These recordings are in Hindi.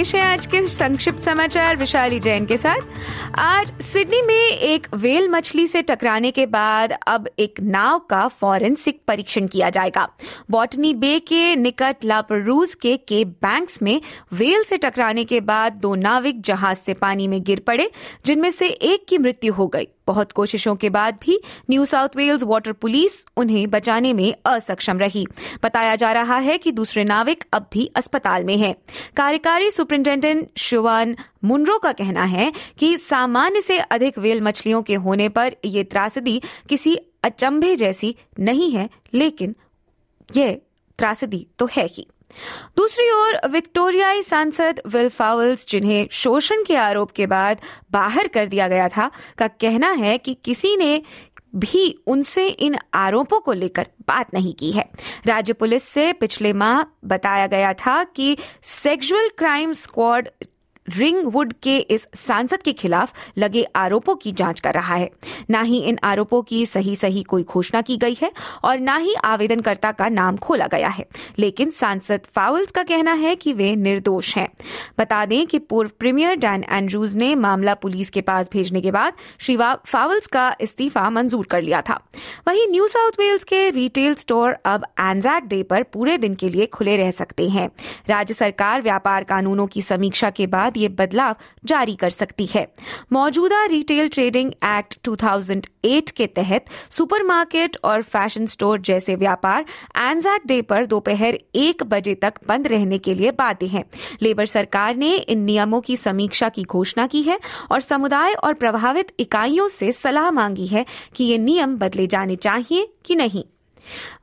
पेश है आज के संक्षिप्त समाचार, विशाली जैन के साथ। आज सिडनी में एक वेल मछली से टकराने के बाद अब एक नाव का फॉरेंसिक परीक्षण किया जाएगा। बॉटनी बे के निकट लापरूज के केप बैंक्स में वेल से टकराने के बाद दो नाविक जहाज़ से पानी में गिर पड़े, जिनमें से एक की मृत्यु हो गई। बहुत कोशिशों के बाद भी New South Wales water police उन्हें बचाने में असक्षम रही बताया जा रहा है कि दूसरे नाविक अब भी अस्पताल में हैं। कार्यकारी सुपरिंटेंडेंट शिवान मुनरो का कहना है कि सामान्य से अधिक वेल मछलियों के होने पर यह त्रासदी किसी अचंभे जैसी नहीं है, लेकिन यह त्रासदी तो है ही दूसरी ओर, विक्टोरियाई सांसद विल फाउल्स, जिन्हें शोषण के आरोप के बाद बाहर कर दिया गया था, का कहना है कि किसी ने भी उनसे इन आरोपों को लेकर बात नहीं की है। राज्य पुलिस से पिछले माह बताया गया था कि सेक्सुअल क्राइम स्क्वाड रिंगवुड के इस सांसद के खिलाफ लगे आरोपों की जाँच कर रहा है। न ही इन आरोपों की सही सही कोई घोषणा की गई है और न ही आवेदनकर्ता का नाम खोला गया है। लेकिन सांसद फाउल्स का कहना है कि वे निर्दोष हैं। बता दें कि पूर्व प्रीमियर डैन एंड्रूज ने मामला पुलिस के पास भेजने के बाद श्री फाउल्स का इस्तीफा मंजूर कर लिया था। वहीं न्यू साउथ वेल्स के रिटेल स्टोर अब एनजैक डे पर पूरे दिन के लिए खुले रह सकते हैं। राज्य सरकार व्यापार कानूनों की समीक्षा के बाद ये बदलाव जारी कर सकती है। मौजूदा रिटेल ट्रेडिंग एक्ट 2008 के तहत सुपरमार्केट और फ़ैशन स्टोर जैसे व्यापार एंजैक डे पर दोपहर एक बजे तक बंद रहने के लिए बाध्य हैं। लेबर सरकार ने इन नियमों की समीक्षा की घोषणा की है और समुदाय और प्रभावित इकाइयों से सलाह मांगी है कि ये नियम बदले जाने चाहिए कि नहीं।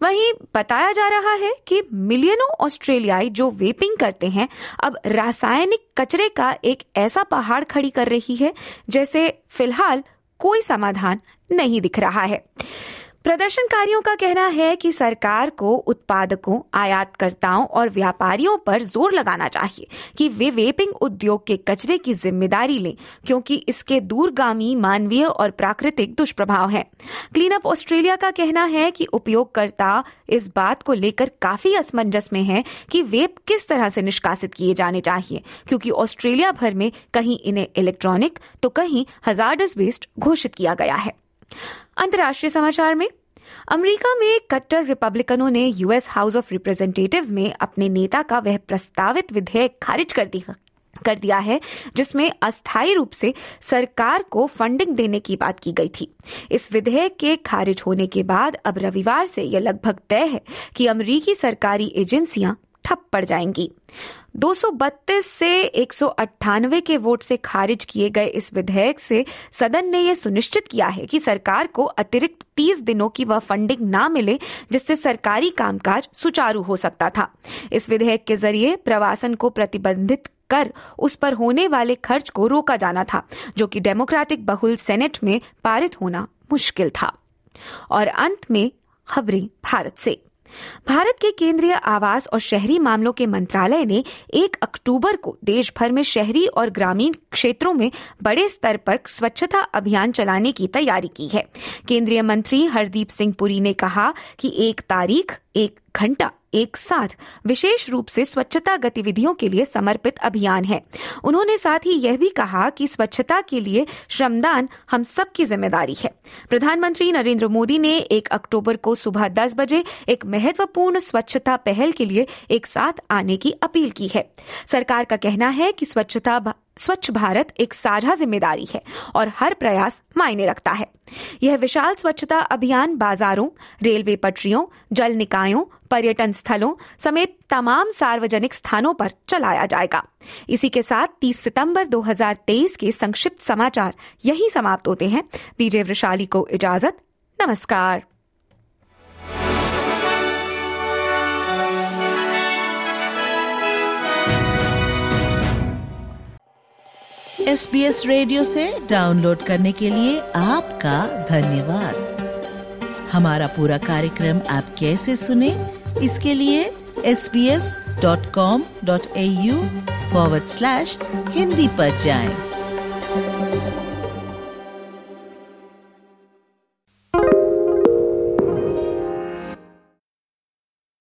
वहीं बताया जा रहा है कि मिलियनों ऑस्ट्रेलियाई जो वेपिंग करते हैं, अब रासायनिक कचरे का एक ऐसा पहाड़ खड़ी कर रही है, जैसे फ़िलहाल कोई समाधान नहीं दिख रहा है। प्रदर्शनकारियों का कहना है कि सरकार को उत्पादकों, आयातकर्ताओं और व्यापारियों पर ज़ोर लगाना चाहिए कि वे वेपिंग उद्योग के कचरे की ज़िम्मेदारी लें, क्योंकि इसके दूरगामी, मानवीय और प्राकृतिक दुष्प्रभाव हैं। क्लीन अप ऑस्ट्रेलिया का कहना है कि उपयोगकर्ता इस बात को लेकर काफ़ी असमंजस में है कि वेप किस तरह से निष्कासित किए जाने चाहिए, क्योंकि ऑस्ट्रेलिया भर में कहीं इन्हें इलेक्ट्रॉनिक तो कहीं हजारडस वेस्ट घोषित किया गया है अंतर्राष्ट्रीय समाचार में अमेरिका में कट्टर रिपब्लिकनों ने यूएस हाउस ऑफ़ रिप्रेजेंटेटिव्स में अपने नेता का वह प्रस्तावित विधेयक खारिज कर दिया कर दिया है, जिसमें अस्थायी रूप से सरकार को फंडिंग देने की बात की गई थी। इस विधेयक के खारिज होने के बाद अब रविवार से यह लगभग तय है कि अमरीकी सरकारी एजेंसियाँ ठप पड़ जाएँगी। 232 से एक सौ अट्ठानवे के वोट से खारिज किए गए इस विधेयक से सदन ने यह सुनिश्चित किया है कि सरकार को अतिरिक्त 30 दिनों की वह फंडिंग ना मिले, जिससे सरकारी कामकाज सुचारू हो सकता था। इस विधेयक के ज़रिए प्रवासन को प्रतिबंधित कर उस पर होने वाले खर्च को रोका जाना था, जो कि डेमोक्रेटिक बहुल सेनेट में पारित होना मुश्किल था। और अंत में खबरें भारत से। भारत के केंद्रीय आवास और शहरी मामलों के मंत्रालय ने 1 अक्टूबर को देश भर में शहरी और ग्रामीण क्षेत्रों में बड़े स्तर पर स्वच्छता अभियान चलाने की तैयारी की है। केंद्रीय मंत्री हरदीप सिंह पुरी ने कहा कि एक तारीख, एक घंटा एक साथ विशेष रूप से स्वच्छता गतिविधियों के लिए समर्पित अभियान है। उन्होंने साथ ही यह भी कहा कि स्वच्छता के लिए श्रमदान हम सबकी ज़िम्मेदारी है। प्रधानमंत्री नरेंद्र मोदी ने एक अक्टूबर को सुबह दस बजे एक महत्वपूर्ण स्वच्छता पहल के लिए एक साथ आने की अपील की है। सरकार का कहना है कि स्वच्छता स्वच्छ भारत एक साझा ज़िम्मेदारी है और हर प्रयास मायने रखता है। यह विशाल स्वच्छता अभियान बाजारों, रेलवे पटरियों, जल निकायों, पर्यटन स्थलों समेत तमाम सार्वजनिक स्थानों पर चलाया जाएगा। इसी के साथ 30 सितंबर 2023 के संक्षिप्त समाचार यही समाप्त होते हैं। दीजिए वृशाली को इजाज़त। नमस्कार। एस बी एस रेडियो से डाउनलोड करने के लिए आपका धन्यवाद हमारा पूरा कार्यक्रम आप कैसे सुने, इसके लिए S B S dot com dot A U forward slash Hindi पर जाएँ।